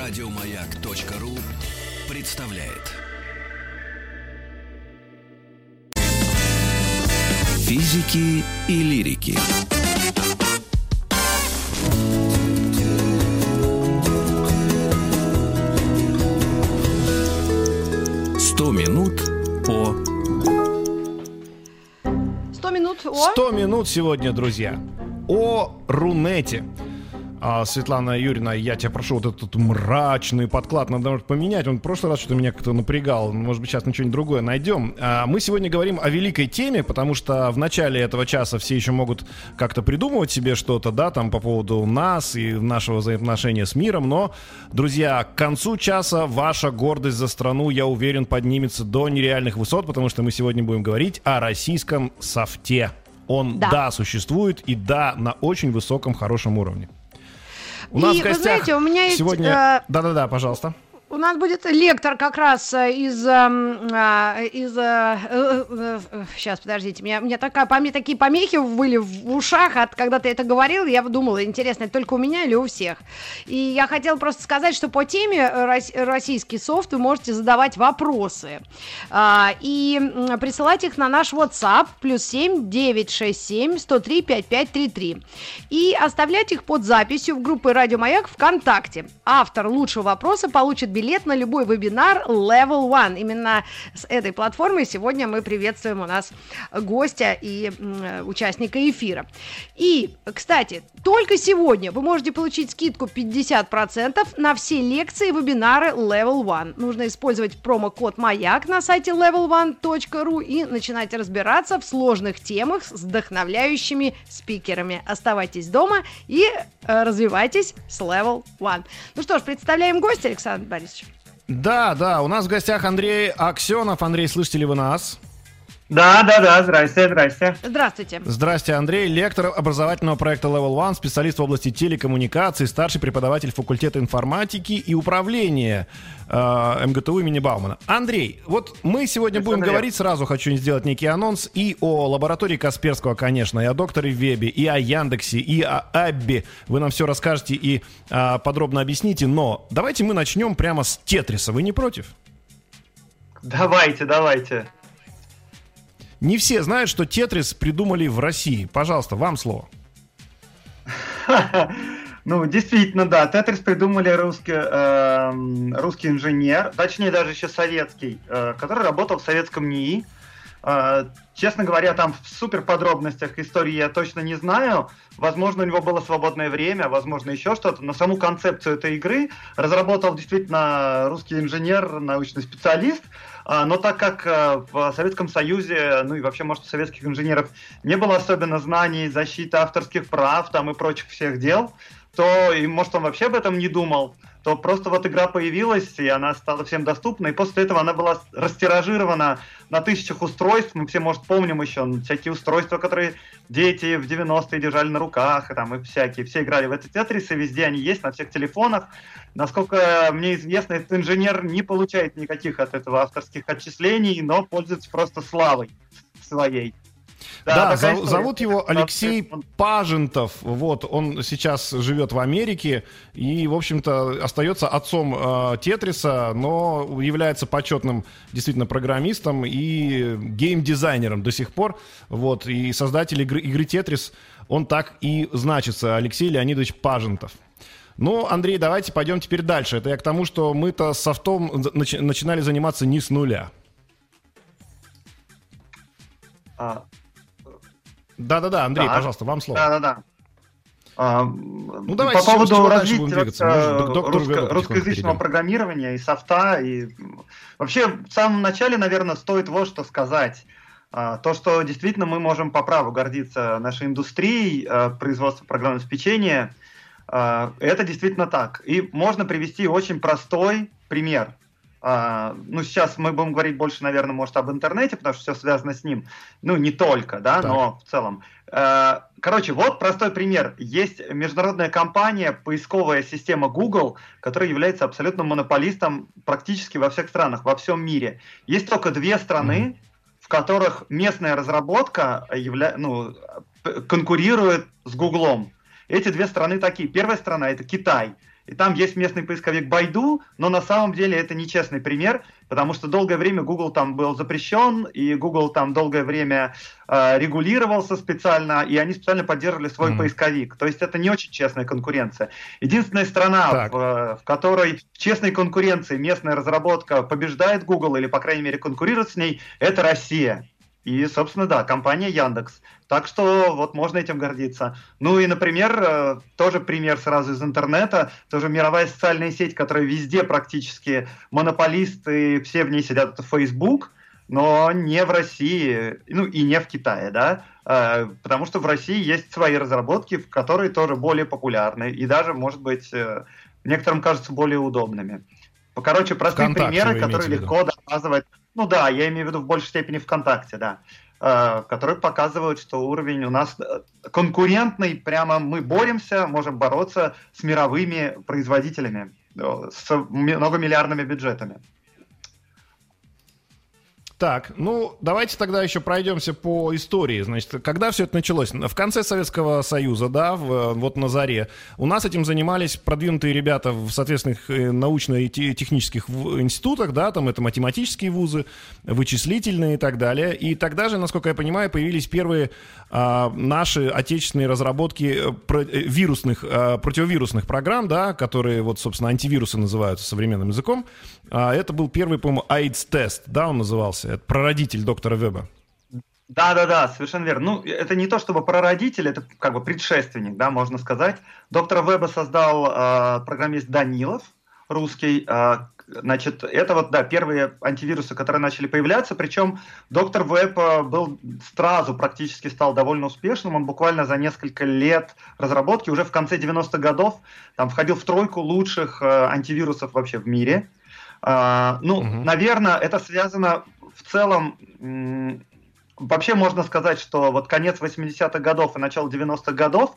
Радиомаяк.ру представляет. Физики и лирики. Сто минут по 100 минут о... 100 минут сегодня, друзья, о Рунете. А, Светлана Юрьевна, я тебя прошу, вот этот мрачный подклад надо может, поменять. Он в прошлый раз что-то меня как-то напрягал. Может быть, сейчас мы что-нибудь другое найдем. А, мы сегодня говорим о великой теме, потому что в начале этого часа все еще могут как-то придумывать себе что-то, да, там по поводу нас и нашего взаимоотношения с миром. Но, друзья, к концу часа ваша гордость за страну, я уверен, поднимется до нереальных высот, потому что мы сегодня будем говорить о российском софте. Он, Да. да, существует и да, на очень высоком, хорошем уровне. У И нас в вы гостях знаете, у меня есть, сегодня... э, Да-да-да, пожалуйста. У нас будет лектор как раз э, из... эм, а, из сейчас, подождите, меня, мне такая, по мне такие помехи были в ушах, от когда ты это говорил, я думала, интересно, это только у меня или у всех? И я хотела просто сказать, что по теме э, рос- российский софт вы можете задавать вопросы. А, и присылать их на наш WhatsApp плюс 7 967 103 5533. И оставлять их под записью в группе Радио Маяк ВКонтакте. Автор лучшего вопроса получит билет на любой вебинар Level One. Именно с этой платформой сегодня мы приветствуем у нас гостя и участника эфира. И, кстати, только сегодня вы можете получить скидку 50% на все лекции и вебинары Level One. Нужно использовать промокод «Маяк» на сайте level1.ru и начинать разбираться в сложных темах с вдохновляющими спикерами. Оставайтесь дома и э, развивайтесь с Level One. Ну что ж, представляем гостя, Александр Борисович. Да, да, у нас в гостях Андрей Аксенов. Андрей, слышите ли вы нас? Да, да, да, здрасте, здрасте. Здравствуйте. Здрасте, Андрей, лектор образовательного проекта Level One, специалист в области телекоммуникаций, старший преподаватель факультета информатики и управления э, МГТУ имени Баумана. Андрей, вот мы сегодня будем Совершенно говорить, сразу хочу сделать некий анонс, и о лаборатории Касперского, конечно, и о докторе Вебе, и о Яндексе, и о Абби. Вы нам все расскажете и э, подробно объясните, но давайте мы начнем прямо с Тетриса. Вы не против? Давайте, давайте. Не все знают, что Тетрис придумали в России. Пожалуйста, вам слово. Ну, действительно, да, Тетрис придумали русский, эм, русский инженер, точнее даже еще советский, э, который работал в советском НИИ. Э, честно говоря, там в супер подробностях истории я точно не знаю. Возможно, у него было свободное время, возможно, еще что-то. Но саму концепцию этой игры разработал действительно русский инженер, научный специалист. А, Но так как э, в Советском Союзе, ну и вообще, может, у советских инженеров не было особенно знаний защиты авторских прав там и прочих всех дел, то, и может, он вообще об этом не думал, то просто вот игра появилась, и она стала всем доступна, и после этого она была растиражирована на тысячах устройств. Мы все, может, помним еще всякие устройства, которые дети в 90-е держали на руках, и там и всякие. Все играли в эти тетрисы, везде они есть, на всех телефонах. Насколько мне известно, этот инженер не получает никаких от этого авторских отчислений, но пользуется просто славой своей. Да, такая зов- история. зовут его Алексей Он- Пажентов. Вот, он сейчас живет в Америке и, в общем-то, остается отцом э, Тетриса, но является почетным действительно программистом и геймдизайнером до сих пор. Вот, и создатель игры, игры Тетрис, он так и значится, Алексей Леонидович Пажентов. Ну, Андрей, давайте пойдем теперь дальше. Это я к тому, что мы-то с софтом нач- начинали заниматься не с нуля. А, Да-да-да, Андрей, Так. пожалуйста, вам слово. Да-да-да. А, Ну, давайте, по чего- чего поводу будем развития двигаться? Э, доктору русско- русскоязычного программирования и софта. И... Вообще, в самом начале, наверное, стоит вот что сказать. А, То, что действительно мы можем по праву гордиться нашей индустрией э, производства программного обеспечения, э, это действительно так. И можно привести очень простой пример. А, Ну, сейчас мы будем говорить больше, наверное, может, об интернете, потому что все связано с ним. Ну, не только, да, Так. но в целом. Э, Короче, вот простой пример. Есть международная компания, поисковая система Google, которая является абсолютно монополистом практически во всех странах, во всем мире. Есть только две страны, в которых местная разработка явля... ну, конкурирует с Гуглом. Эти две страны такие. Первая страна это Китай. И там есть местный поисковик Байду, но на самом деле это нечестный пример, потому что долгое время Google там был запрещен, и Google там долгое время э, регулировался специально, и они специально поддерживали свой mm-hmm. поисковик. То есть это не очень честная конкуренция. Единственная страна, в, э, в которой в честной конкуренции местная разработка побеждает Google, или, по крайней мере, конкурирует с ней, это Россия. И, собственно, да, компания Яндекс. Так что вот можно этим гордиться. Ну и, например, э, тоже пример сразу из интернета, тоже мировая социальная сеть, которая везде практически монополисты, все в ней сидят, это Facebook, но не в России, ну и не в Китае, да, э, потому что в России есть свои разработки, которые тоже более популярны и даже, может быть, э, некоторым кажутся более удобными. Короче, простые Вконтакте примеры, которые легко доказывать ну да, я имею в виду в большей степени ВКонтакте, да. Э, которые показывают, что уровень у нас э, конкурентный, прямо мы боремся, можем бороться с мировыми производителями, э, с многомиллиардными бюджетами. Так, ну, давайте тогда еще пройдемся по истории. Значит, когда все это началось? В конце Советского Союза, да, в, вот на заре. У нас этим занимались продвинутые ребята в соответственных э, научно- и технических институтах, да, там это математические вузы, вычислительные и так далее. И тогда же, насколько я понимаю, появились первые а, наши отечественные разработки э, про, э, вирусных, а, противовирусных программ, да, которые вот, собственно, антивирусы называются современным языком. А, это был первый, по-моему, AIDS-тест, да, он назывался. Это прародитель доктора Веба. Да, да, да, совершенно верно. Ну, это не то чтобы прародитель, это как бы предшественник, да, можно сказать. Доктора Веба создал э, программист Данилов, русский. Э, значит, это вот, да, первые антивирусы, которые начали появляться. Причем доктор Веб был сразу практически стал довольно успешным. Он буквально за несколько лет разработки, уже в конце 90-х годов, там входил в тройку лучших э, антивирусов вообще в мире. А, ну, угу. наверное, это связано в целом... Вообще можно сказать, что вот конец 80-х годов и начало 90-х годов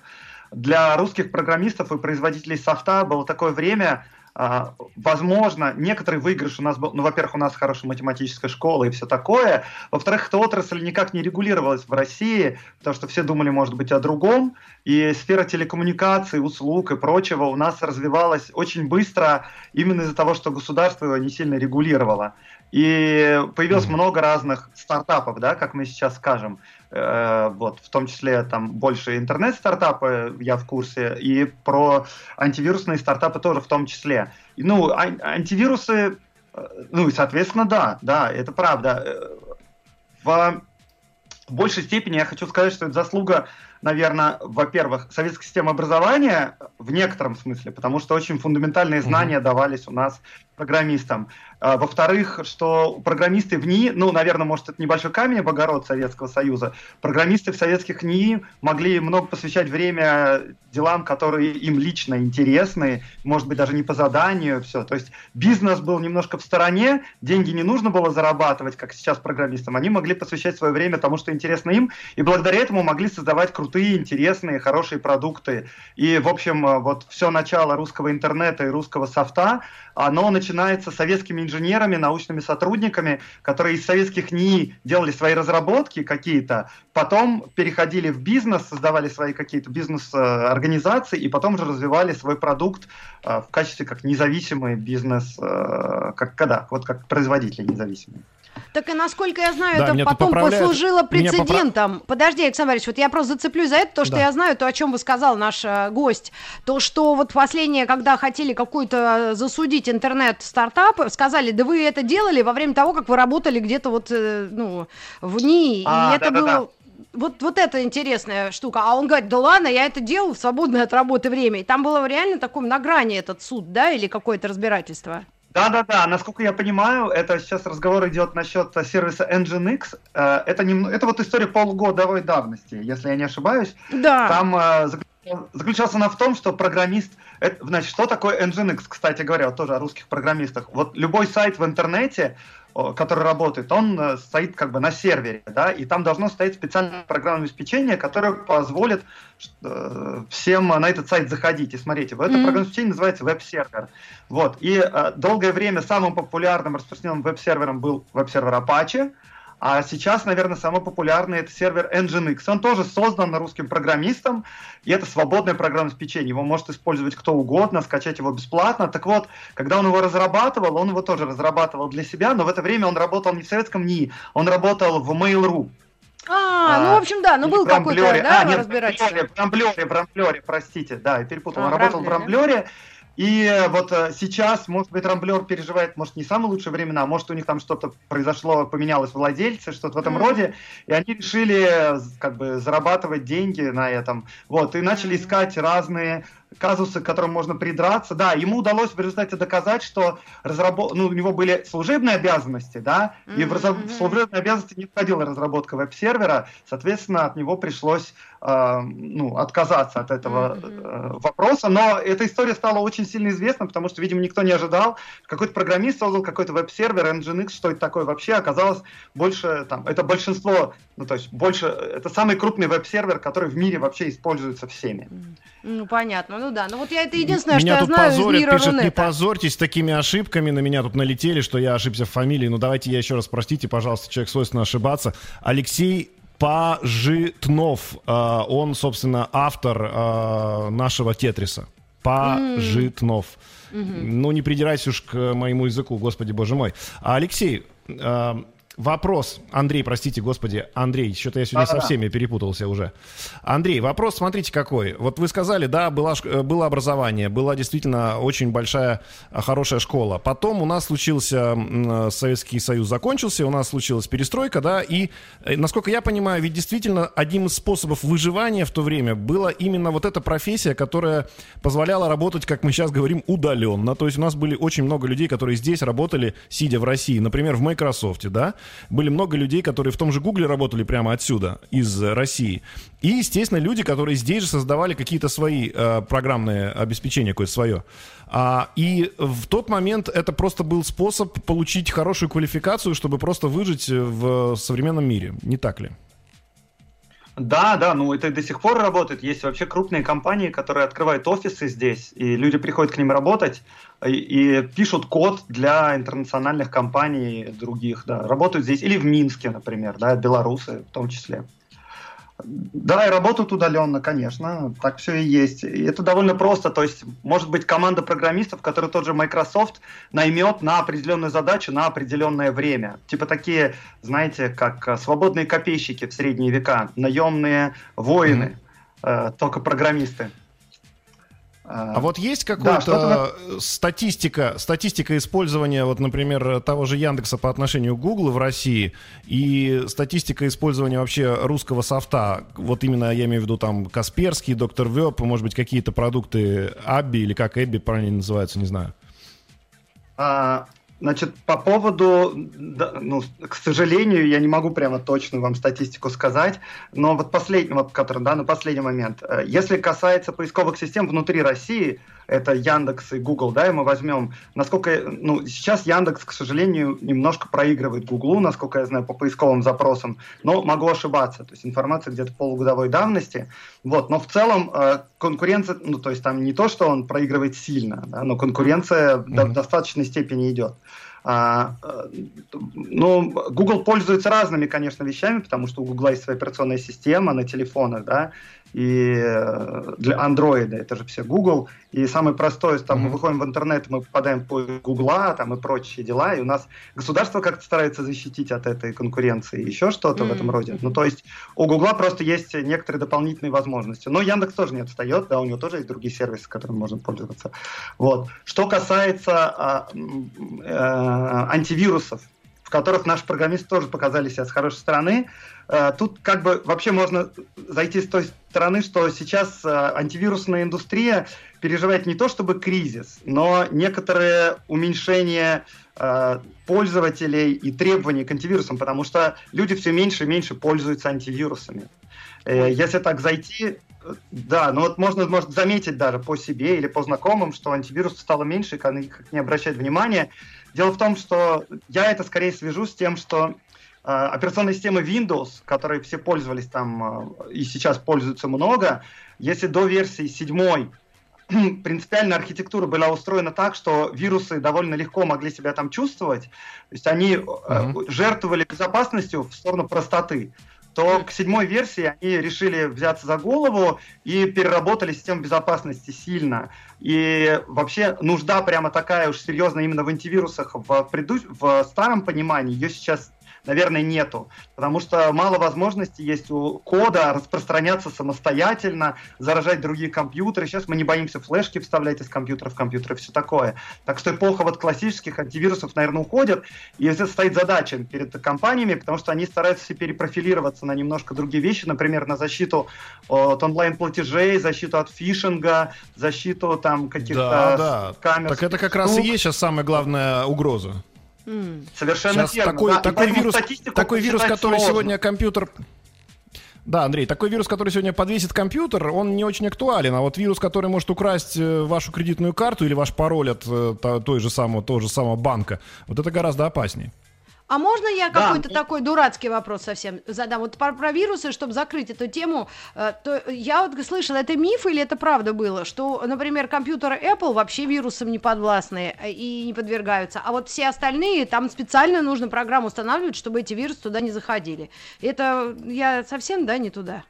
для русских программистов и производителей софта было такое время, возможно, некоторый выигрыш у нас был, ну, во-первых, у нас хорошая математическая школа и все такое, во-вторых, эта отрасль никак не регулировалась в России, потому что все думали, может быть, о другом, и сфера телекоммуникаций, услуг и прочего у нас развивалась очень быстро именно из-за того, что государство его не сильно регулировало. И появилось mm-hmm. много разных стартапов, да, как мы сейчас скажем, вот, в том числе там больше интернет-стартапы, я в курсе, и про антивирусные стартапы тоже в том числе. Ну, ан- антивирусы, э, ну и соответственно, да, да, это правда. Э, в большей степени я хочу сказать, что это заслуга наверное, во-первых, советская система образования в некотором смысле, потому что очень фундаментальные знания mm-hmm. давались у нас программистам. А, во-вторых, что программисты в НИИ, ну, наверное, может, это небольшой камень в огород Советского Союза, программисты в советских НИИ могли много посвящать время делам, которые им лично интересны, может быть, даже не по заданию, все. То есть бизнес был немножко в стороне, деньги не нужно было зарабатывать, как сейчас программистам, они могли посвящать свое время тому, что интересно им, и благодаря этому могли создавать крутые, интересные, хорошие продукты. И, в общем, вот все начало русского интернета и русского софта, оно начинается советскими инженерами, научными сотрудниками, которые из советских НИИ делали свои разработки какие-то, потом переходили в бизнес, создавали свои какие-то бизнес-организации и потом уже развивали свой продукт э, в качестве как независимый бизнес, э, как когда, вот как производители независимые. Так и насколько я знаю, да, это потом послужило прецедентом. Попра... Подожди, Александр Борисович, вот я просто зацеплю за это, то, что да. я знаю, то, о чем вы сказал наш э, гость, то, что вот последнее, когда хотели какую-то э, засудить интернет-стартап, сказали, да вы это делали во время того, как вы работали где-то вот, э, ну, в НИИ, а, и это да, было... Да, да вот, вот это интересная штука. А он говорит, да ладно, я это делал в свободное от работы время. И там было реально такое на грани этот суд, да, или какое-то разбирательство? Да-да-да, насколько я понимаю, это сейчас разговор идет насчет сервиса Nginx. Э, это, не, это вот история полугодовой давности, если я не ошибаюсь. Да. Там э, заключался она в том, что программист... Это, значит, что такое Nginx, кстати говоря, вот тоже о русских программистах. Вот любой сайт в интернете, который работает, он э, стоит как бы на сервере, да, и там должно стоять специальное программное обеспечение, которое позволит э, всем на этот сайт заходить и смотреть. Это mm-hmm. программное обеспечение называется веб-сервер. Вот. И э, долгое время самым популярным распространенным веб-сервером был веб-сервер Apache, А сейчас, наверное, самый популярный это сервер Nginx. Он тоже создан русским программистом, и это свободное программное обеспечение. Его может использовать кто угодно, скачать его бесплатно. Так вот, когда он его разрабатывал, он его тоже разрабатывал для себя, но в это время он работал не в советском НИИ, он работал в Mail.ru. А, ну, в общем, да, ну был какой-то, да, а, нет, разбирательство. В Рамблере, в Рамблере, простите, да, я перепутал. А, он работал в Рамблере, и вот э, сейчас, может быть, Рамблер переживает, может, не самые лучшие времена, может, у них там что-то произошло, поменялось владельцы, что-то в этом mm-hmm. роде, и они решили как бы зарабатывать деньги на этом. Вот, и начали искать разные казусы, к которым можно придраться. Да, ему удалось в результате доказать, что разработ... ну, у него были служебные обязанности, да, mm-hmm. и в, разраб... в служебные обязанности не входила разработка веб-сервера, соответственно, от него пришлось э, ну, отказаться от этого mm-hmm. э, вопроса. Но эта история стала очень сильно известна, потому что, видимо, никто не ожидал. Какой-то программист создал какой-то веб-сервер, Nginx, что это такое вообще, оказалось больше, там, это большинство, ну, то есть больше, это самый крупный веб-сервер, который в мире вообще используется всеми. Ну, понятно. Ну да, ну вот я это единственное, меня что я знаю позорят, из мира пишет, Рунета. не позорьтесь такими ошибками, на меня тут налетели, что я ошибся в фамилии. Ну давайте я еще раз, простите, пожалуйста, человек свойственно ошибаться. Алексей Пажитнов, э, он, собственно, автор э, нашего Тетриса. Пажитнов. Mm. Ну, не придирайся уж к моему языку, господи боже мой. А, Алексей, э, Вопрос, Андрей, простите, господи, Андрей, что-то я сегодня а, со всеми перепутался уже. Андрей, вопрос, смотрите какой. Вот вы сказали, да, было, было образование, была действительно очень большая, а, хорошая школа. Потом у нас случился, Советский Союз закончился, у нас случилась перестройка, да, и, э, насколько я понимаю, ведь действительно одним из способов выживания в то время была именно вот эта профессия, которая позволяла работать, как мы сейчас говорим, удаленно. То есть у нас были очень много людей, которые здесь работали, сидя в России, например, в Microsoft, да, были много людей, которые в том же Гугле работали прямо отсюда, из России. И, естественно, люди, которые здесь же создавали какие-то свои э, программные обеспечения, какое-то свое. А, и в тот момент это просто был способ получить хорошую квалификацию, чтобы просто выжить в современном мире. Не так ли? Да, да, ну это до сих пор работает. Есть вообще крупные компании, которые открывают офисы здесь, и люди приходят к ним работать и, и пишут код для интернациональных компаний других, да, работают здесь или в Минске, например, да, белорусы в том числе. Да, и работают удаленно, конечно, так все и есть. И это довольно просто, то есть может быть команда программистов, которые тот же Microsoft наймет на определенную задачу на определенное время. Типа такие, знаете, как э, свободные копейщики в средние века, наемные воины, mm-hmm. э, только программисты. А вот есть какая-то да, статистика, статистика использования, вот, например, того же Яндекса по отношению к Google в России и статистика использования вообще русского софта, вот именно я имею в виду там Касперский, Доктор Веб, может быть, какие-то продукты Абби или как Эбби правильно называются, не знаю. А, Значит, по поводу, ну, к сожалению, я не могу прямо точно вам статистику сказать, но вот последний, который, да, на последний момент. Э, если касается поисковых систем внутри России, это Яндекс и Google, да, и мы возьмем, насколько, ну, сейчас Яндекс, к сожалению, немножко проигрывает Google, насколько я знаю, по поисковым запросам, но могу ошибаться, то есть информация где-то полугодовой давности, вот, но в целом э, конкуренция, ну, то есть там не то, что он проигрывает сильно, да, но конкуренция mm-hmm. в достаточной степени идет. А, э, ну, Google пользуется разными, конечно, вещами, потому что у Google есть своя операционная система на телефонах, да, и э, для Android это же все Google. И самый простой, там mm-hmm. мы выходим в интернет, мы попадаем по Гугла там и прочие дела, и у нас государство как-то старается защитить от этой конкуренции, еще что-то mm-hmm. в этом роде. Ну, то есть у Гугла просто есть некоторые дополнительные возможности. Но Яндекс тоже не отстает, да, у него тоже есть другие сервисы, которыми можно пользоваться. Вот. Что касается а, а, антивирусов, в которых наши программисты тоже показали себя с хорошей стороны, Э, тут как бы вообще можно зайти с той стороны, что сейчас э, антивирусная индустрия переживает не то чтобы кризис, но некоторое уменьшение э, пользователей и требований к антивирусам, потому что люди все меньше и меньше пользуются антивирусами. Если так зайти, да, ну вот можно, может заметить даже по себе или по знакомым, что антивирусов стало меньше, и них не обращать внимания. Дело в том, что я это скорее свяжу с тем, что Э, операционной системы Windows, которой все пользовались там э, и сейчас пользуются много, если до версии 7 принципиально архитектура была устроена так, что вирусы довольно легко могли себя там чувствовать. То есть они uh-huh. жертвовали безопасностью в сторону простоты то к седьмой версии они решили взяться за голову и переработали систему безопасности сильно. И вообще нужда прямо такая уж серьезная именно в антивирусах в, преду... в старом понимании, ее сейчас наверное, нету. Потому что мало возможностей есть у кода распространяться самостоятельно, заражать другие компьютеры. Сейчас мы не боимся флешки вставлять из компьютера в компьютер и все такое. Так что эпоха вот классических антивирусов, наверное, уходит. И это стоит задача перед компаниями, потому что они стараются перепрофилироваться на немножко другие вещи, например, на защиту от онлайн-платежей, защиту от фишинга, защиту там каких-то да, да. камер. Так это как раз и есть сейчас самая главная угроза. Совершенно Сейчас верно. Такой, да, такой вирус, такой вирус который сложно. сегодня компьютер... Да, Андрей, такой вирус, который сегодня подвесит компьютер, он не очень актуален. А вот вирус, который может украсть э, вашу кредитную карту или ваш пароль от э, той же самого, того же самого банка, вот это гораздо опаснее. А можно я да. какой-то такой дурацкий вопрос совсем задам? Вот про, про вирусы, чтобы закрыть эту тему, э, то я вот слышала, это миф или это правда было, что, например, компьютеры Apple вообще вирусам не подвластны э, и не подвергаются, а вот все остальные, там специально нужно программу устанавливать, чтобы эти вирусы туда не заходили. Это я совсем, да, не туда?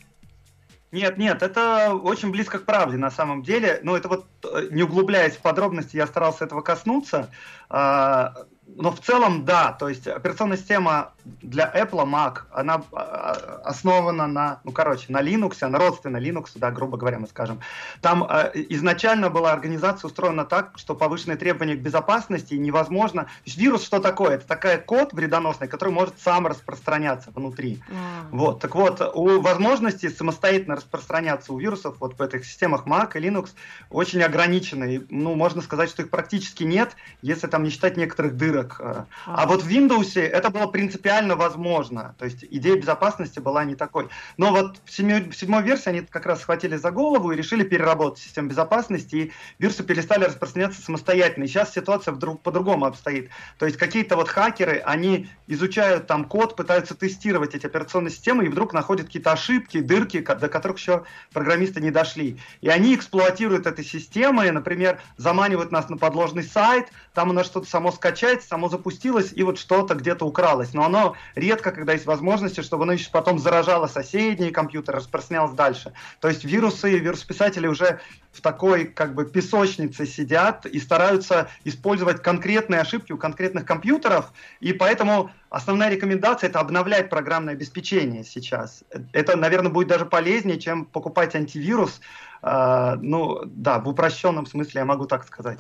Нет, нет, это очень близко к правде на самом деле. Но это вот, э, не углубляясь в подробности, я старался этого коснуться. А, но в целом, да, то есть операционная система для Apple Mac, она а, основана на, ну, короче, на Linux, она родственна Linux, да, грубо говоря, мы скажем. Там э, изначально была организация устроена так, что повышенные требования к безопасности невозможно. То есть вирус что такое? Это такая код вредоносный, который может сам распространяться внутри. Mm. Вот, так вот, у возможности самостоятельно распространяться у вирусов вот в этих системах Mac и Linux очень ограничены. Ну, можно сказать, что их практически нет, если там не считать некоторых дыр дырок. А, а вот в Windows это было принципиально возможно. То есть идея безопасности была не такой. Но вот в, семи, в седьмой версии они как раз схватили за голову и решили переработать систему безопасности, и вирусы перестали распространяться самостоятельно. И сейчас ситуация вдруг по-другому обстоит. То есть какие-то вот хакеры, они изучают там код, пытаются тестировать эти операционные системы, и вдруг находят какие-то ошибки, дырки, до которых еще программисты не дошли. И они эксплуатируют эти системы, например, заманивают нас на подложный сайт, там у нас что-то само скачается, само запустилось и вот что-то где-то укралось. Но оно редко, когда есть возможности, чтобы оно еще потом заражало соседние компьютеры, распространялось дальше. То есть вирусы, вирус-писатели уже в такой как бы песочнице сидят и стараются использовать конкретные ошибки у конкретных компьютеров, и поэтому основная рекомендация это обновлять программное обеспечение сейчас. Это, наверное, будет даже полезнее, чем покупать антивирус. Uh, ну, да, в упрощенном смысле я могу так сказать.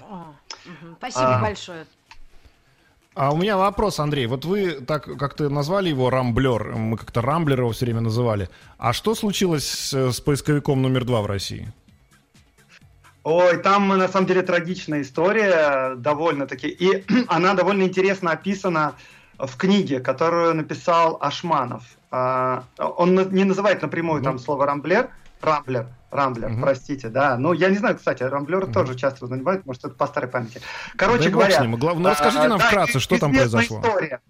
Спасибо а, большое. А у меня вопрос, Андрей. Вот вы так как-то назвали его Рамблер, мы как-то Рамблер его все время называли. А что случилось с, поисковиком номер два в России? Ой, там на самом деле трагичная история, довольно-таки. И она довольно интересно описана в книге, которую написал Ашманов. А, он не называет напрямую mm-hmm. там слово Рамблер, Рамблер, Рамблер, угу. простите, да. Ну, я не знаю, кстати, Рамблер угу. тоже часто занимает, может, это по старой памяти. Короче да говоря... Главное, ну, расскажите нам а, вкратце, да, что там произошло. История.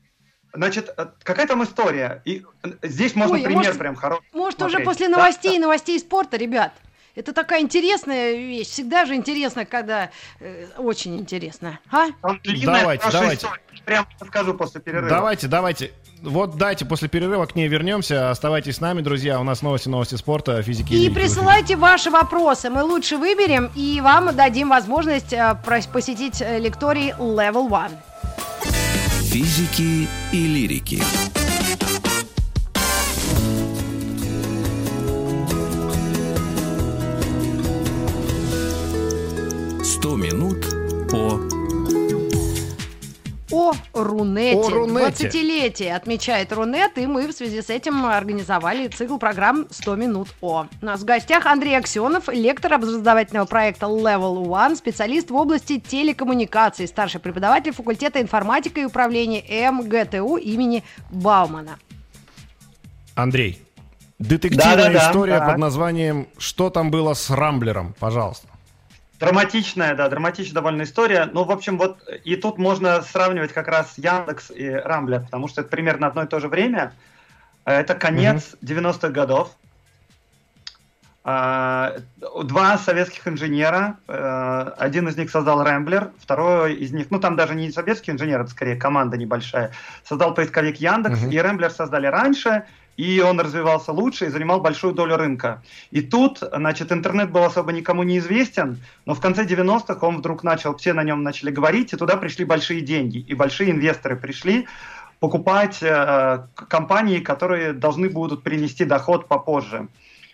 Значит, э, какая там история? И э, здесь можно Ой, пример может, прям хороший. Может, смотреть. уже после новостей, да? новостей спорта, ребят. Это такая интересная вещь. Всегда же интересно, когда... Э, очень интересно. А? Давайте, давайте. Прямо скажу после перерыва. Давайте, давайте. Вот дайте после перерыва к ней вернемся. Оставайтесь с нами, друзья. У нас новости, новости спорта, физики. И, и присылайте ваши вопросы. Мы лучше выберем и вам дадим возможность э, посетить э, лекторий Level One. Физики и лирики. Сто минут о Рунете. О Рунете. 20-летие отмечает Рунет, и мы в связи с этим организовали цикл программ «100 минут О». У нас в гостях Андрей Аксенов, лектор образовательного проекта Level One, специалист в области телекоммуникаций, старший преподаватель факультета информатика и управления МГТУ имени Баумана. Андрей, детективная да, да, да, история да. под названием «Что там было с Рамблером?» Пожалуйста. Драматичная, да, драматичная довольно история. Ну, в общем, вот и тут можно сравнивать как раз Яндекс и Рамблер, потому что это примерно одно и то же время. Это конец mm-hmm. 90-х годов. А, два советских инженера, э, один из них создал Рэмблер, второй из них, ну там даже не советский инженер, это скорее команда небольшая, создал поисковик Яндекс, uh-huh. и Рэмблер создали раньше, и он развивался лучше и занимал большую долю рынка. И тут, значит, интернет был особо никому не известен, но в конце 90-х он вдруг начал, все на нем начали говорить, и туда пришли большие деньги, и большие инвесторы пришли покупать э, компании, которые должны будут принести доход попозже.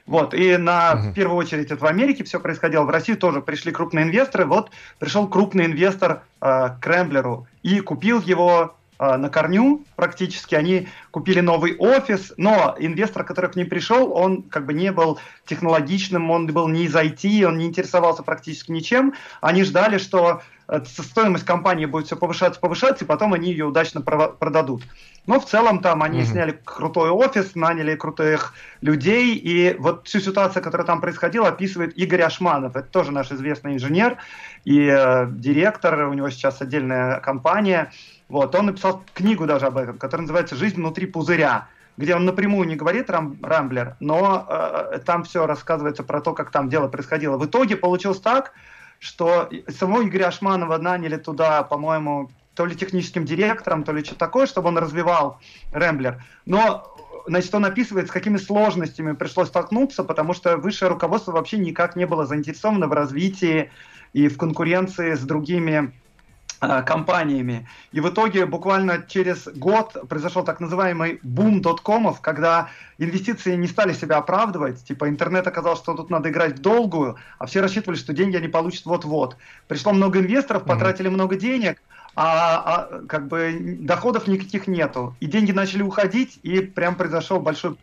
Вот, и на, угу. в первую очередь это в Америке все происходило, в России тоже пришли крупные инвесторы, вот пришел крупный инвестор э, к Ремблеру и купил его на корню практически, они купили новый офис, но инвестор, который к ним пришел, он как бы не был технологичным, он был не из IT, он не интересовался практически ничем, они ждали, что э, стоимость компании будет все повышаться, повышаться, и потом они ее удачно продадут. Но в целом там они mm-hmm. сняли крутой офис, наняли крутых людей, и вот всю ситуацию, которая там происходила, описывает Игорь Ашманов. Это тоже наш известный инженер и э, директор, у него сейчас отдельная компания. Вот, он написал книгу даже об этом, которая называется «Жизнь внутри пузыря» где он напрямую не говорит Рам, Рамблер, но э, там все рассказывается про то, как там дело происходило. В итоге получилось так, что самого Игоря Ашманова наняли туда, по-моему, то ли техническим директором, то ли что такое, чтобы он развивал Рэмблер. Но значит, он описывает, с какими сложностями пришлось столкнуться, потому что высшее руководство вообще никак не было заинтересовано в развитии и в конкуренции с другими компаниями. И в итоге буквально через год произошел так называемый бум доткомов, когда инвестиции не стали себя оправдывать, типа интернет оказался, что тут надо играть в долгую, а все рассчитывали, что деньги они получат вот-вот. Пришло много инвесторов, потратили mm-hmm. много денег, а, а как бы доходов никаких нету. И деньги начали уходить, и прям произошел большой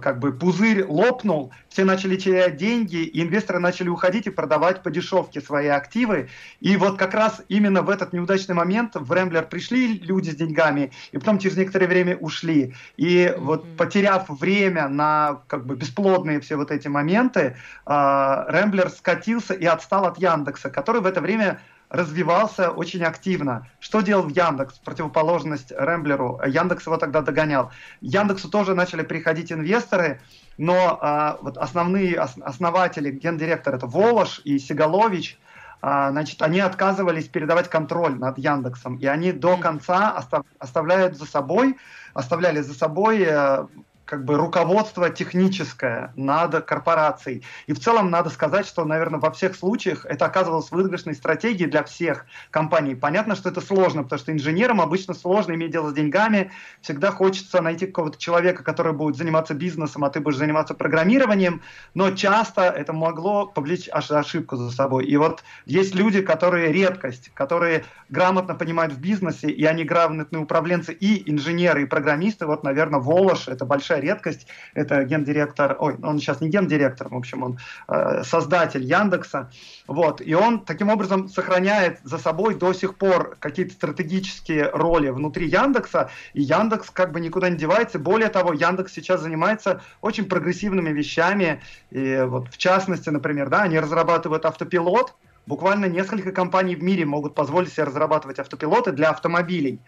как бы пузырь лопнул, все начали терять деньги, и инвесторы начали уходить и продавать по дешевке свои активы. И вот как раз именно в этот неудачный момент в Рэмблер пришли люди с деньгами, и потом через некоторое время ушли. И mm-hmm. вот потеряв время на как бы бесплодные все вот эти моменты, Рэмблер скатился и отстал от Яндекса, который в это время развивался очень активно. Что делал Яндекс, противоположность Рэмблеру? Яндекс его тогда догонял. Яндексу тоже начали приходить инвесторы, но а, вот основные ос, основатели, гендиректор это Волош и Сигалович, а, значит, они отказывались передавать контроль над Яндексом, и они до конца остав, оставляют за собой, оставляли за собой э, как бы руководство техническое над корпорацией. И в целом надо сказать, что, наверное, во всех случаях это оказывалось выигрышной стратегией для всех компаний. Понятно, что это сложно, потому что инженерам обычно сложно иметь дело с деньгами. Всегда хочется найти какого-то человека, который будет заниматься бизнесом, а ты будешь заниматься программированием. Но часто это могло повлечь ошибку за собой. И вот есть люди, которые редкость, которые грамотно понимают в бизнесе, и они грамотные управленцы и инженеры, и программисты. Вот, наверное, Волош – это большая большая редкость. Это гендиректор, ой, он сейчас не гендиректор, в общем, он э, создатель Яндекса. Вот, и он таким образом сохраняет за собой до сих пор какие-то стратегические роли внутри Яндекса, и Яндекс как бы никуда не девается. Более того, Яндекс сейчас занимается очень прогрессивными вещами, и вот в частности, например, да, они разрабатывают автопилот, буквально несколько компаний в мире могут позволить себе разрабатывать автопилоты для автомобилей.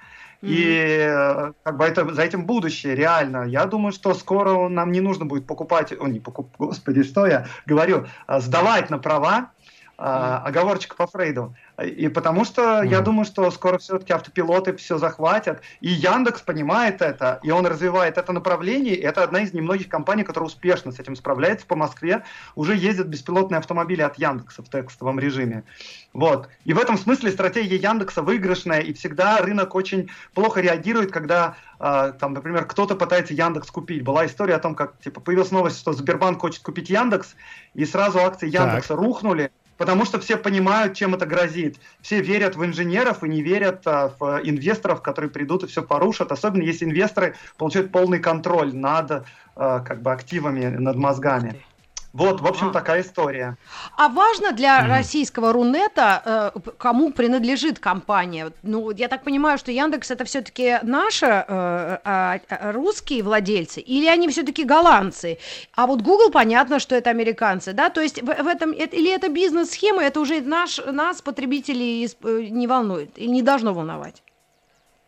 И э, как бы это, за этим будущее, реально. Я думаю, что скоро нам не нужно будет покупать, о, не покуп, господи, что я говорю, а, сдавать на права, а, оговорочка по Фрейду. И потому что mm. я думаю, что скоро все-таки автопилоты все захватят. И Яндекс понимает это, и он развивает это направление. И это одна из немногих компаний, которая успешно с этим справляется. По Москве уже ездят беспилотные автомобили от Яндекса в текстовом режиме. Вот. И в этом смысле стратегия Яндекса выигрышная, и всегда рынок очень плохо реагирует, когда, э, там, например, кто-то пытается Яндекс купить. Была история о том, как типа, появилась новость, что Сбербанк хочет купить Яндекс, и сразу акции Яндекса так. рухнули потому что все понимают, чем это грозит. Все верят в инженеров и не верят а, в инвесторов, которые придут и все порушат, особенно если инвесторы получают полный контроль над а, как бы активами, над мозгами. Вот, в общем, а. такая история. А важно для mm. российского Рунета, э, кому принадлежит компания? Ну, я так понимаю, что Яндекс это все-таки наши э, э, русские владельцы, или они все-таки голландцы? А вот Google понятно, что это американцы, да? То есть в, в этом или это бизнес-схема, это уже наш нас потребителей э, не волнует и не должно волновать.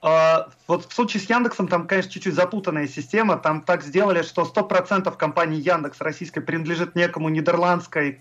А, вот в случае с Яндексом там, конечно, чуть-чуть запутанная система. Там так сделали, что 100% компании Яндекс российской принадлежит некому нидерландской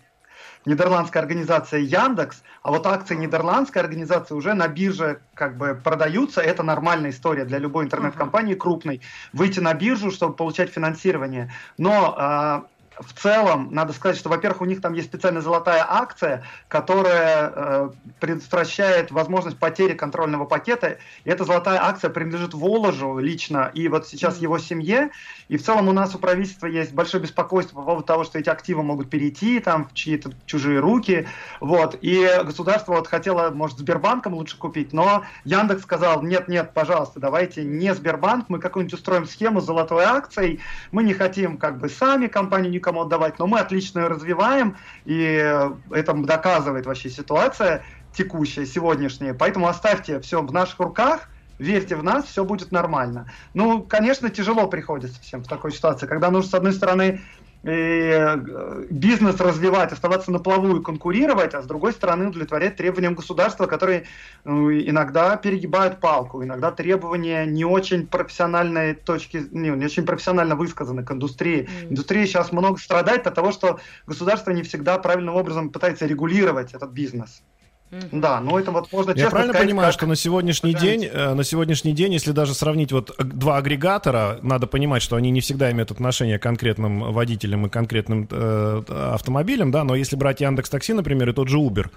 нидерландская организация Яндекс, а вот акции нидерландской организации уже на бирже как бы продаются. Это нормальная история для любой интернет-компании крупной. Выйти на биржу, чтобы получать финансирование. Но а, в целом, надо сказать, что, во-первых, у них там есть специальная золотая акция, которая э, предотвращает возможность потери контрольного пакета. И эта золотая акция принадлежит Воложу лично и вот сейчас mm-hmm. его семье. И в целом у нас у правительства есть большое беспокойство по поводу того, что эти активы могут перейти там в чьи-то чужие руки. Вот. И государство вот хотело, может, Сбербанком лучше купить, но Яндекс сказал, нет-нет, пожалуйста, давайте не Сбербанк, мы какую-нибудь устроим схему с золотой акцией, мы не хотим как бы сами компанию не кому отдавать, но мы отлично ее развиваем, и это доказывает вообще ситуация текущая, сегодняшняя. Поэтому оставьте все в наших руках, верьте в нас, все будет нормально. Ну, конечно, тяжело приходится всем в такой ситуации, когда нужно, с одной стороны, э, бизнес развивать, оставаться на плаву и конкурировать, а с другой стороны удовлетворять требованиям государства, которые ну, иногда перегибают палку, иногда требования не очень профессиональной точки, не, не очень профессионально высказаны к индустрии. Mm. Индустрия сейчас много страдает от того, что государство не всегда правильным образом пытается регулировать этот бизнес. Да, ну это вот можно Я правильно сказать, понимаю, как... что на сегодняшний день, э, на сегодняшний день, если даже сравнить вот два агрегатора, надо понимать, что они не всегда имеют отношение к конкретным водителям и конкретным э, автомобилям, да, но если брать Яндекс Такси, например, и тот же Uber,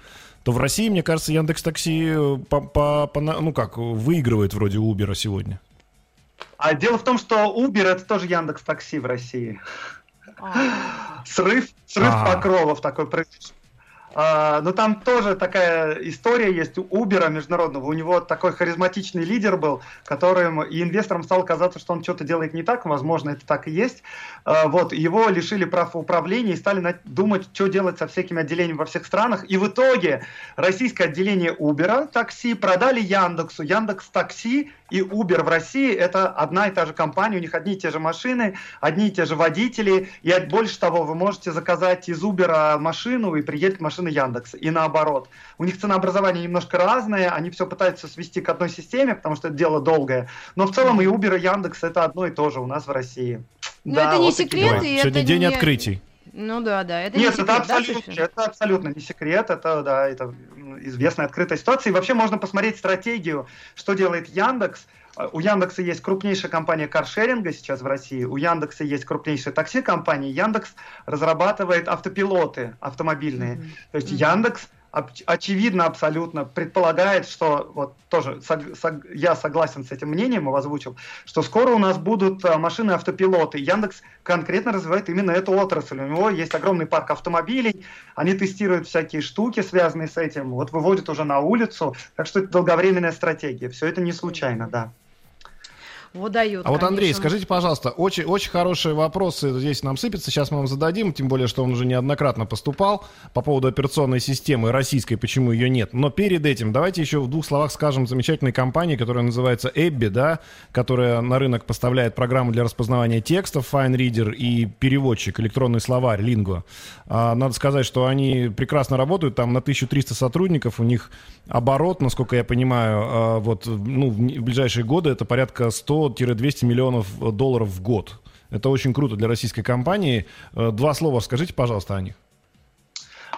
то в России, мне кажется, Яндекс Такси по, по, по, ну как выигрывает вроде Uber сегодня. А дело в том, что Uber это тоже Яндекс Такси в России. А. Срыв, срыв а. покровов такой произошел. А, но там тоже такая история есть у Uber международного. У него такой харизматичный лидер был, которым и инвесторам стало казаться, что он что-то делает не так. Возможно, это так и есть. А, вот, его лишили прав управления и стали думать, что делать со всякими отделениями во всех странах. И в итоге российское отделение Uber такси продали Яндексу. Яндекс Такси и Uber в России это одна и та же компания, у них одни и те же машины, одни и те же водители, и больше того, вы можете заказать из Uber машину и приедет машина Яндекса, и наоборот. У них ценообразование немножко разное, они все пытаются свести к одной системе, потому что это дело долгое, но в целом и Uber, и Яндекс это одно и то же у нас в России. Но да, это не вот секрет, и Сегодня это день не... открытий. Ну да, да. Это Нет, не секрет, это, абсолютно, да, это абсолютно не секрет, это да, это известная открытая ситуация. И вообще можно посмотреть стратегию, что делает Яндекс. У Яндекса есть крупнейшая компания каршеринга сейчас в России, у Яндекса есть крупнейшая такси-компания. Яндекс разрабатывает автопилоты автомобильные. Mm-hmm. То есть mm-hmm. Яндекс очевидно абсолютно предполагает, что вот тоже сог, сог, я согласен с этим мнением, его озвучил, что скоро у нас будут а, машины автопилоты. Яндекс конкретно развивает именно эту отрасль. У него есть огромный парк автомобилей, они тестируют всякие штуки, связанные с этим, вот выводят уже на улицу, так что это долговременная стратегия. Все это не случайно, да выдают. А вот, Андрей, скажите, пожалуйста, очень, очень хорошие вопросы здесь нам сыпятся, сейчас мы вам зададим, тем более, что он уже неоднократно поступал по поводу операционной системы российской, почему ее нет. Но перед этим давайте еще в двух словах скажем замечательной компании, которая называется Эбби, да, которая на рынок поставляет программу для распознавания текстов, FineReader и переводчик, электронный словарь, Lingua. А, надо сказать, что они прекрасно работают, там на 1300 сотрудников, у них оборот, насколько я понимаю, а, вот, ну, в ближайшие годы это порядка 100-200 миллионов долларов в год. Это очень круто для российской компании. Э, два слова скажите, пожалуйста, о них.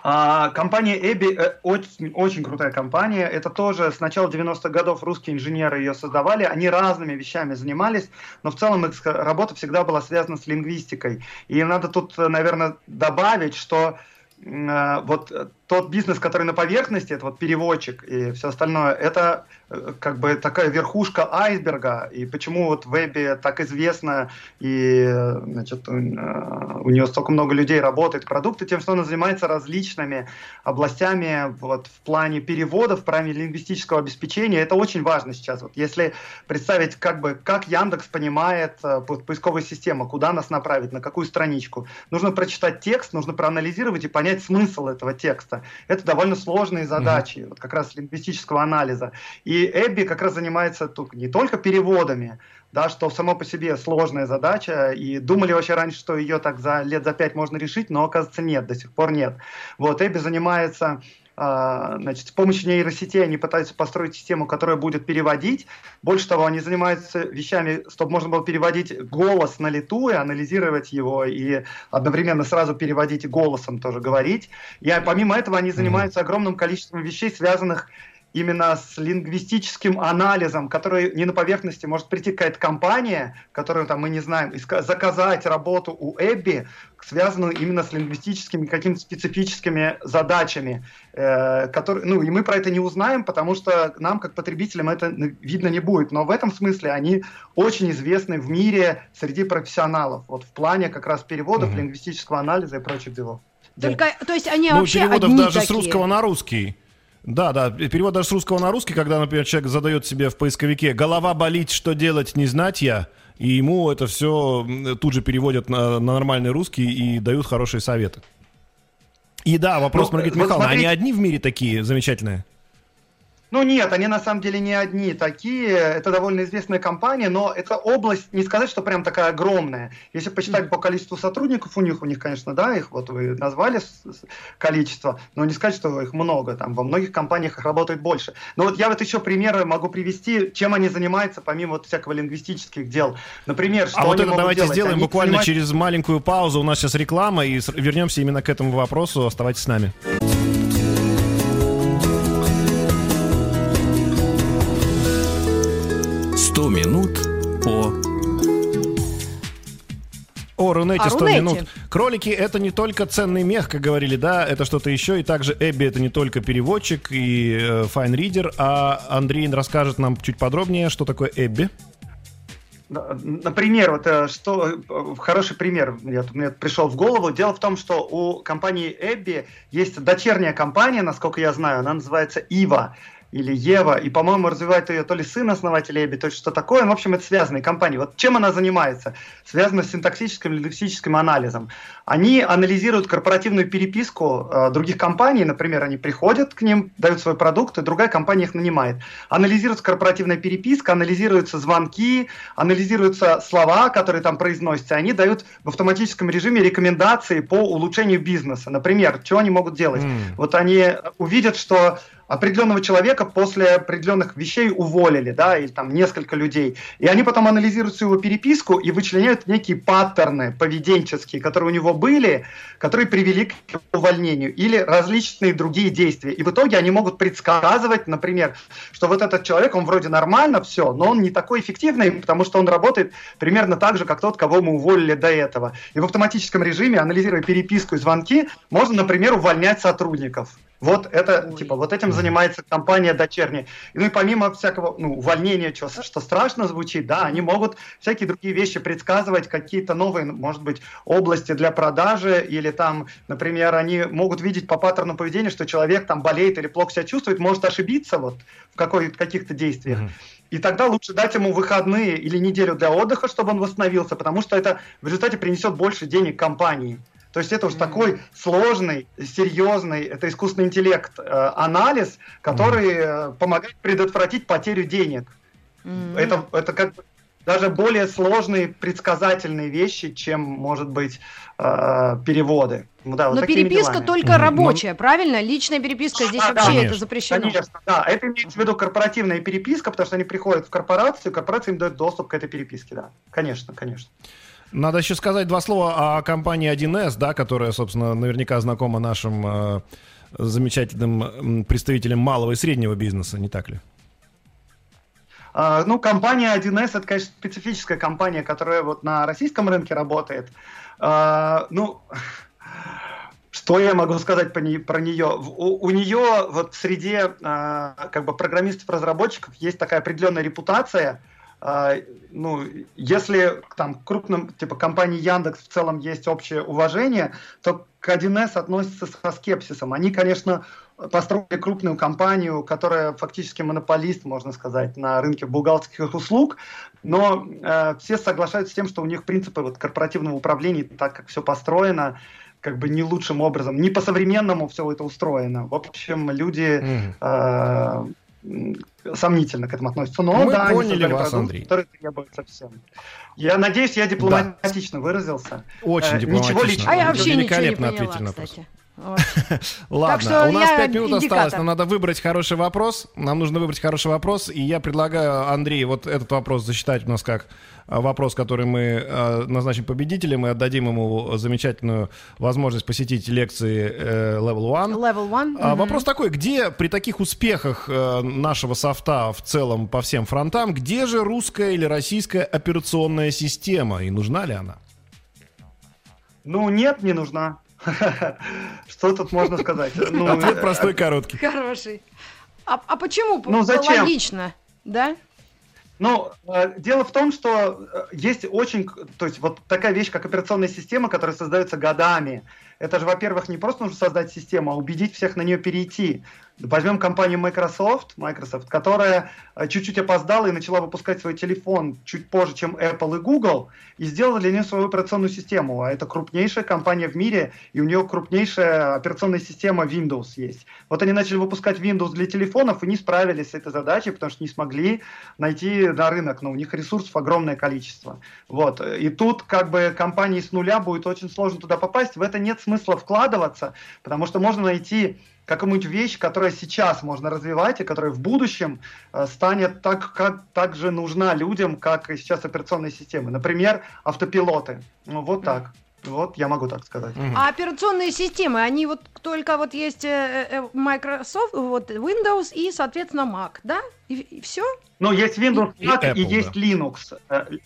А, компания Эбби э, очень, очень крутая компания. Это тоже с начала 90-х годов русские инженеры ее создавали. Они разными вещами занимались, но в целом их работа всегда была связана с лингвистикой. И надо тут, наверное, добавить, что э, вот тот бизнес, который на поверхности, это вот переводчик и все остальное, это э, как бы такая верхушка айсберга. И почему вот в вебе так известно и значит, у, э, у нее столько много людей работает продукты, тем, что она занимается различными областями вот, в плане переводов, в плане лингвистического обеспечения. Это очень важно сейчас. Вот, если представить, как бы, как Яндекс понимает э, поисковую систему, куда нас направить, на какую страничку. Нужно прочитать текст, нужно проанализировать и понять смысл этого текста. Это довольно сложные задачи, mm-hmm. вот как раз лингвистического анализа. И Эбби как раз занимается тут не только переводами, да, что само по себе сложная задача, и думали вообще раньше, что ее так за лет за пять можно решить, но оказывается нет, до сих пор нет. Вот Эбби занимается значит, с помощью нейросетей они пытаются построить систему, которая будет переводить. Больше того, они занимаются вещами, чтобы можно было переводить голос на лету и анализировать его, и одновременно сразу переводить голосом тоже говорить. И а, помимо этого они занимаются огромным количеством вещей, связанных именно с лингвистическим анализом, который не на поверхности может прийти какая-то компания, которую там мы не знаем, и заказать работу у Эбби, связанную именно с лингвистическими какими-то специфическими задачами, э, которые, ну и мы про это не узнаем, потому что нам как потребителям это видно не будет. Но в этом смысле они очень известны в мире среди профессионалов, вот в плане как раз переводов, mm-hmm. лингвистического анализа и прочих делов. Только, то есть они ну, вообще переводов одни даже такие. с русского на русский. Да, да, перевод даже с русского на русский, когда, например, человек задает себе в поисковике «голова болит, что делать, не знать я», и ему это все тут же переводят на, на нормальный русский и дают хорошие советы. И да, вопрос, ну, Маргарита Михайловна, смотрите... они одни в мире такие замечательные? Ну нет, они на самом деле не одни такие. Это довольно известная компания, но эта область, не сказать, что прям такая огромная. Если посчитать по количеству сотрудников у них, у них, конечно, да, их вот вы назвали количество, но не сказать, что их много. Там во многих компаниях их работает больше. Но вот я вот еще примеры могу привести, чем они занимаются, помимо вот всякого лингвистических дел. Например, что А вот это давайте делать? сделаем они буквально занимаются... через маленькую паузу. У нас сейчас реклама, и вернемся именно к этому вопросу. Оставайтесь с нами. 100 минут по... О, Рунете О 100 Рунете. минут. Кролики — это не только ценный мех, как говорили, да, это что-то еще. И также ABBYY — это не только переводчик и э, FineReader. А Андрей расскажет нам чуть подробнее, что такое ABBYY. Например, вот э, что э, хороший пример я, мне пришел в голову. Дело в том, что у компании Эбби есть дочерняя компания, насколько я знаю, она называется Ива или Ева, и, по-моему, развивает ее то ли сын основателя Эбби, то есть что такое. Ну, в общем, это связанные компании. Вот чем она занимается? Связано с синтаксическим лингвистическим анализом. Они анализируют корпоративную переписку э, других компаний, например, они приходят к ним, дают свой продукт, и другая компания их нанимает. Анализируется корпоративная переписка, анализируются звонки, анализируются слова, которые там произносятся, они дают в автоматическом режиме рекомендации по улучшению бизнеса. Например, что они могут делать? Mm. Вот они увидят, что определенного человека после определенных вещей уволили, да, или там несколько людей. И они потом анализируют его переписку и вычленяют некие паттерны поведенческие, которые у него были, которые привели к увольнению, или различные другие действия. И в итоге они могут предсказывать, например, что вот этот человек, он вроде нормально все, но он не такой эффективный, потому что он работает примерно так же, как тот, кого мы уволили до этого. И в автоматическом режиме, анализируя переписку и звонки, можно, например, увольнять сотрудников. Вот это, Ой. типа, вот этим занимается компания дочерняя. Ну и помимо всякого, ну, увольнения, что, что страшно звучит, да, они могут всякие другие вещи предсказывать, какие-то новые, может быть, области для продажи, или там, например, они могут видеть по паттерну поведения, что человек там болеет или плохо себя чувствует, может ошибиться вот в какой, каких-то действиях. Mm-hmm. И тогда лучше дать ему выходные или неделю для отдыха, чтобы он восстановился, потому что это в результате принесет больше денег компании. То есть это уж mm-hmm. такой сложный, серьезный, это искусственный интеллект, э, анализ, который mm-hmm. помогает предотвратить потерю денег. Mm-hmm. Это, это как бы даже более сложные предсказательные вещи, чем, может быть, э, переводы. Ну, да, вот Но переписка делами. только рабочая, Но... правильно? Личная переписка здесь да, вообще конечно. это запрещено. Конечно, да. Это имеется в виду корпоративная переписка, потому что они приходят в корпорацию, корпорация им дает доступ к этой переписке, да. Конечно, конечно. Надо еще сказать два слова о компании 1С, да, которая, собственно, наверняка знакома нашим э, замечательным представителям малого и среднего бизнеса, не так ли? Uh, ну, компания 1С это, конечно, специфическая компания, которая вот на российском рынке работает. Uh, ну, что я могу сказать про нее? У, у нее вот в среде uh, как бы программистов-разработчиков есть такая определенная репутация, а, ну, если там крупным, типа компании Яндекс в целом есть общее уважение, то к 1С относится со скепсисом. Они, конечно, построили крупную компанию, которая фактически монополист, можно сказать, на рынке бухгалтерских услуг, но э, все соглашаются с тем, что у них принципы вот, корпоративного управления, так как все построено, как бы не лучшим образом, не по-современному все это устроено. В общем, люди э, сомнительно к этому относятся. Но Мы да, поняли вас, продукт, Андрей. который требуется всем. Я надеюсь, я дипломатично да. выразился. Очень э, дипломатично. Ничего личного. А я вообще великолепно ничего не поняла, ответили на вопрос. Ладно, у нас я 5 минут осталось, нам надо выбрать хороший вопрос. Нам нужно выбрать хороший вопрос, и я предлагаю, Андрей, вот этот вопрос засчитать у нас как вопрос, который мы э, назначим победителем, и отдадим ему замечательную возможность посетить лекции э, Level One. Level one. А, Мгм. Вопрос такой, где при таких успехах э, нашего софта в целом по всем фронтам, где же русская или российская операционная система, и нужна ли она? Ну, нет, не нужна. Что тут можно сказать? Ну, Ответ э, простой и короткий. Хороший. А, а почему? Ну, зачем? Логично, да? Ну, э, дело в том, что э, есть очень, то есть вот такая вещь, как операционная система, которая создается годами. Это же, во-первых, не просто нужно создать систему, а убедить всех на нее перейти. Возьмем компанию Microsoft, Microsoft, которая э, чуть-чуть опоздала и начала выпускать свой телефон чуть позже, чем Apple и Google, и сделала для нее свою операционную систему. А это крупнейшая компания в мире, и у нее крупнейшая операционная система Windows есть. Вот они начали выпускать Windows для телефонов и не справились с этой задачей, потому что не смогли найти на рынок, но у них ресурсов огромное количество. Вот. И тут как бы компании с нуля будет очень сложно туда попасть. В это нет смысла вкладываться, потому что можно найти какую-нибудь вещь, которая сейчас можно развивать и которая в будущем э, станет так, как, так же нужна людям, как и сейчас операционные системы. Например, автопилоты. Ну, вот так. Вот я могу так сказать. Мгм. А операционные системы, они вот только вот есть э, э, Microsoft, вот Windows и, соответственно, Mac, да? И, все? Ну, есть Windows, И Mac и, Apple, есть да. Linux.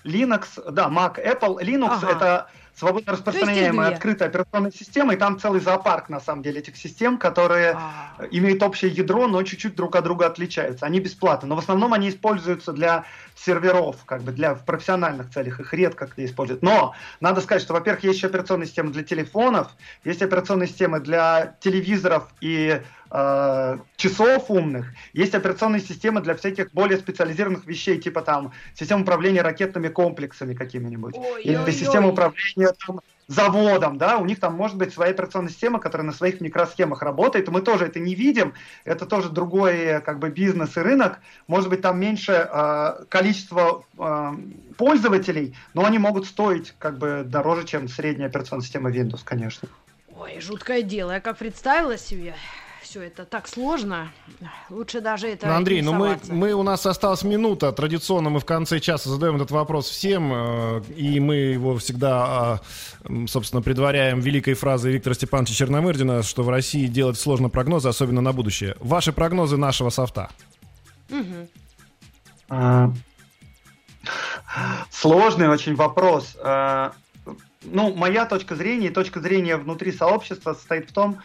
Linux, да, Mac, Apple. Linux Ага. это свободно распространяемая открытая операционная система, и там целый зоопарк, на самом деле, этих систем, которые А, имеют общее ядро, но чуть-чуть друг от друга отличаются. Они бесплатны, но в основном они используются для серверов, как бы для в профессиональных целях, их редко где используют. Но надо сказать, что, во-первых, есть еще операционная система для телефонов, есть операционная система для телевизоров и э, часов умных, есть операционные системы для всяких более специализированных вещей, типа там система управления ракетными комплексами какими-нибудь, или Ой-ой-ой. система управления там, заводом, да, у них там может быть своя операционная система, которая на своих микросхемах работает, и мы тоже это не видим, это тоже другой как бы бизнес и рынок, может быть там меньше э, количество э, пользователей, но они могут стоить как бы дороже, чем средняя операционная система Windows, конечно. Ой, жуткое дело. Я как представила себе, все это так сложно. Лучше даже это Ну, Андрей, ну мы, мы, у нас осталась минута. Традиционно мы в конце часа задаем этот вопрос всем, э, и мы его всегда, м, собственно, предваряем великой фразой Виктора Степановича Черномырдина, что в России делать сложно прогнозы, особенно на будущее. Ваши прогнозы нашего софта. А, Сложный очень вопрос. А, Ну, моя точка зрения и точка зрения внутри сообщества состоит в том, что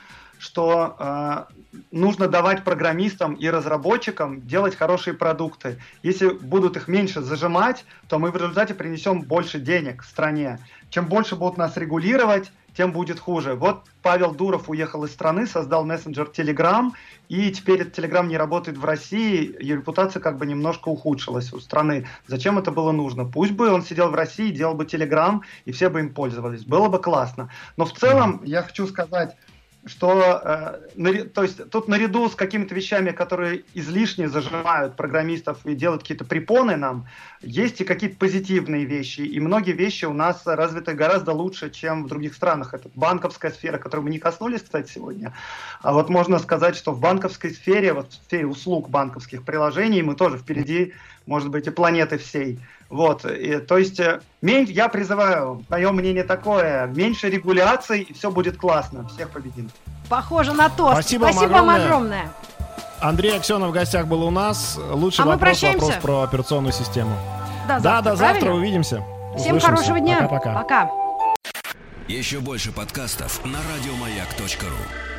а, нужно давать программистам и разработчикам делать хорошие продукты. Если будут их меньше зажимать, то мы в результате принесем больше денег стране. Чем больше будут нас регулировать, тем будет хуже. Вот Павел Дуров уехал из страны, создал мессенджер Telegram, и теперь этот Telegram не работает в России, и репутация как бы немножко ухудшилась у страны. Зачем это было нужно? Пусть бы он сидел в России, делал бы Telegram, и все бы им пользовались. Было бы классно. Но в целом я хочу сказать, что э, то есть тут наряду с какими-то вещами, которые излишне зажимают программистов и делают какие-то препоны нам, есть и какие-то позитивные вещи. И многие вещи у нас развиты гораздо лучше, чем в других странах. Это банковская сфера, которой мы не коснулись, кстати, сегодня. А вот можно сказать, что в банковской сфере, вот в сфере услуг банковских приложений, мы тоже впереди, может быть, и планеты всей. Вот, и, то есть э, мен- я призываю, мое мнение такое, меньше регуляций, и все будет классно, всех победим. Похоже на то. Спасибо вам Спасибо вам огромное. огромное. Андрей Аксенов в гостях был у нас. Лучший А мы вопрос, прощаемся? вопрос про операционную систему. Да, завтра, до завтра, правильно? увидимся. Всем Услышимся. хорошего дня. Пока-пока. Пока. Еще больше подкастов на радиомаяк.ру.